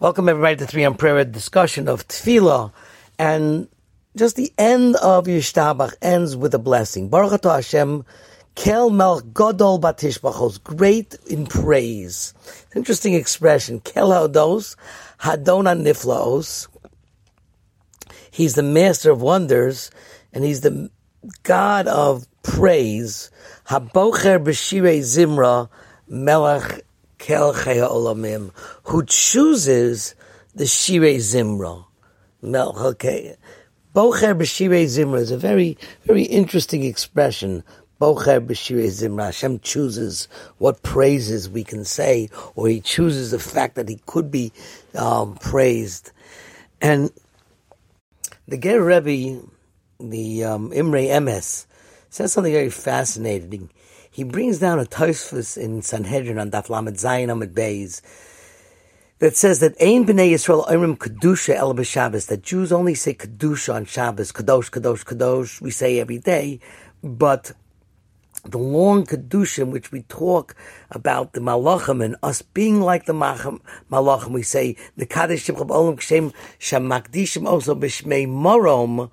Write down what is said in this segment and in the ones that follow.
Welcome everybody to Three on Prayer discussion of Tefillah, and just the end of Yishtabach ends with a blessing. Baruch Atah Hashem, Kel Mel Godol Batishbachos, great in praise. Interesting expression. Kel Hados, Hadona Niflaos. He's the master of wonders, and he's the God of praise. Habocher B'Shirei Zimra, Melech Kel Chaya Olamim, who chooses the Shirei Zimra. Okay. Bocher b'shirei zimra is a very, very interesting expression. Bocher b'shirei zimra. Hashem chooses what praises we can say, or He chooses the fact that He could be um, praised. And the Ger Rebbe, the um, Imre Emes, says something very fascinating. He brings down a Tosfos in Sanhedrin on Daf Lamed Zayin Amud Beis that says that Ein Bnei Yisrael Oimrim Kedusha El B'Shabbos, that Jews only say Kedusha on Shabbos, Kadosh, Kadosh, Kadosh, we say every day, but the long Kedusha which we talk about the Malachim and us being like the Malachim, we say, the Kaddish Shimchab Olam Kshem Shamakdishim also B'Shmei Morom,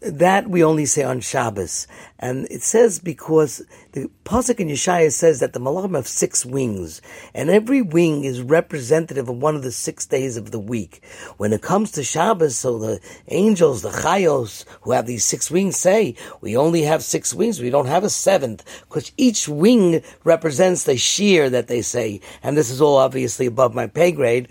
that we only say on Shabbos. And it says because the Pasuk in Yeshaya says that the Malachim have six wings, and every wing is representative of one of the six days of the week. When it comes to Shabbos, so the angels, the Chayos, who have these six wings say, we only have six wings, we don't have a seventh, because each wing represents the shear that they say, and this is all obviously above my pay grade.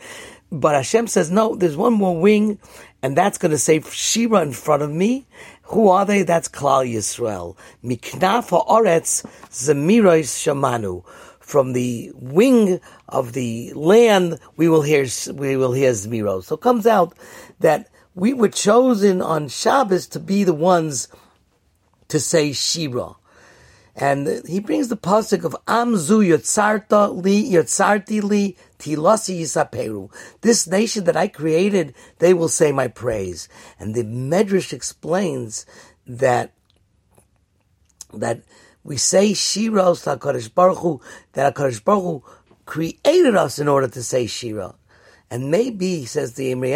But Hashem says, no, there's one more wing, and that's going to say Shira in front of me. Who are they? That's Klal Yisrael. Miknaf ha'aretz zemirois shamanu. From the wing of the land, we will hear we will hear zmiros. So it comes out that we were chosen on Shabbos to be the ones to say Shira. And he brings the pasuk of Amzu Yotzarta li Yotzarti li Tilasi Yisaperu. This nation that I created, they will say my praise. And the Medrash explains that that we say Shiros HaKadosh Baruch Hu, that HaKadosh Baruch Hu created us in order to say Shira. And maybe, says the Imri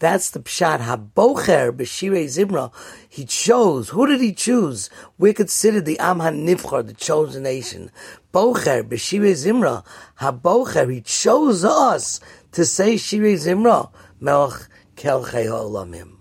that's the pshat habocher b'shirei zimra. He chose. Who did he choose? We're considered the am hanivchar, the chosen nation. Bocher b'shirei zimra habocher. He chose us to say shirei zimra. Melch kel olamim.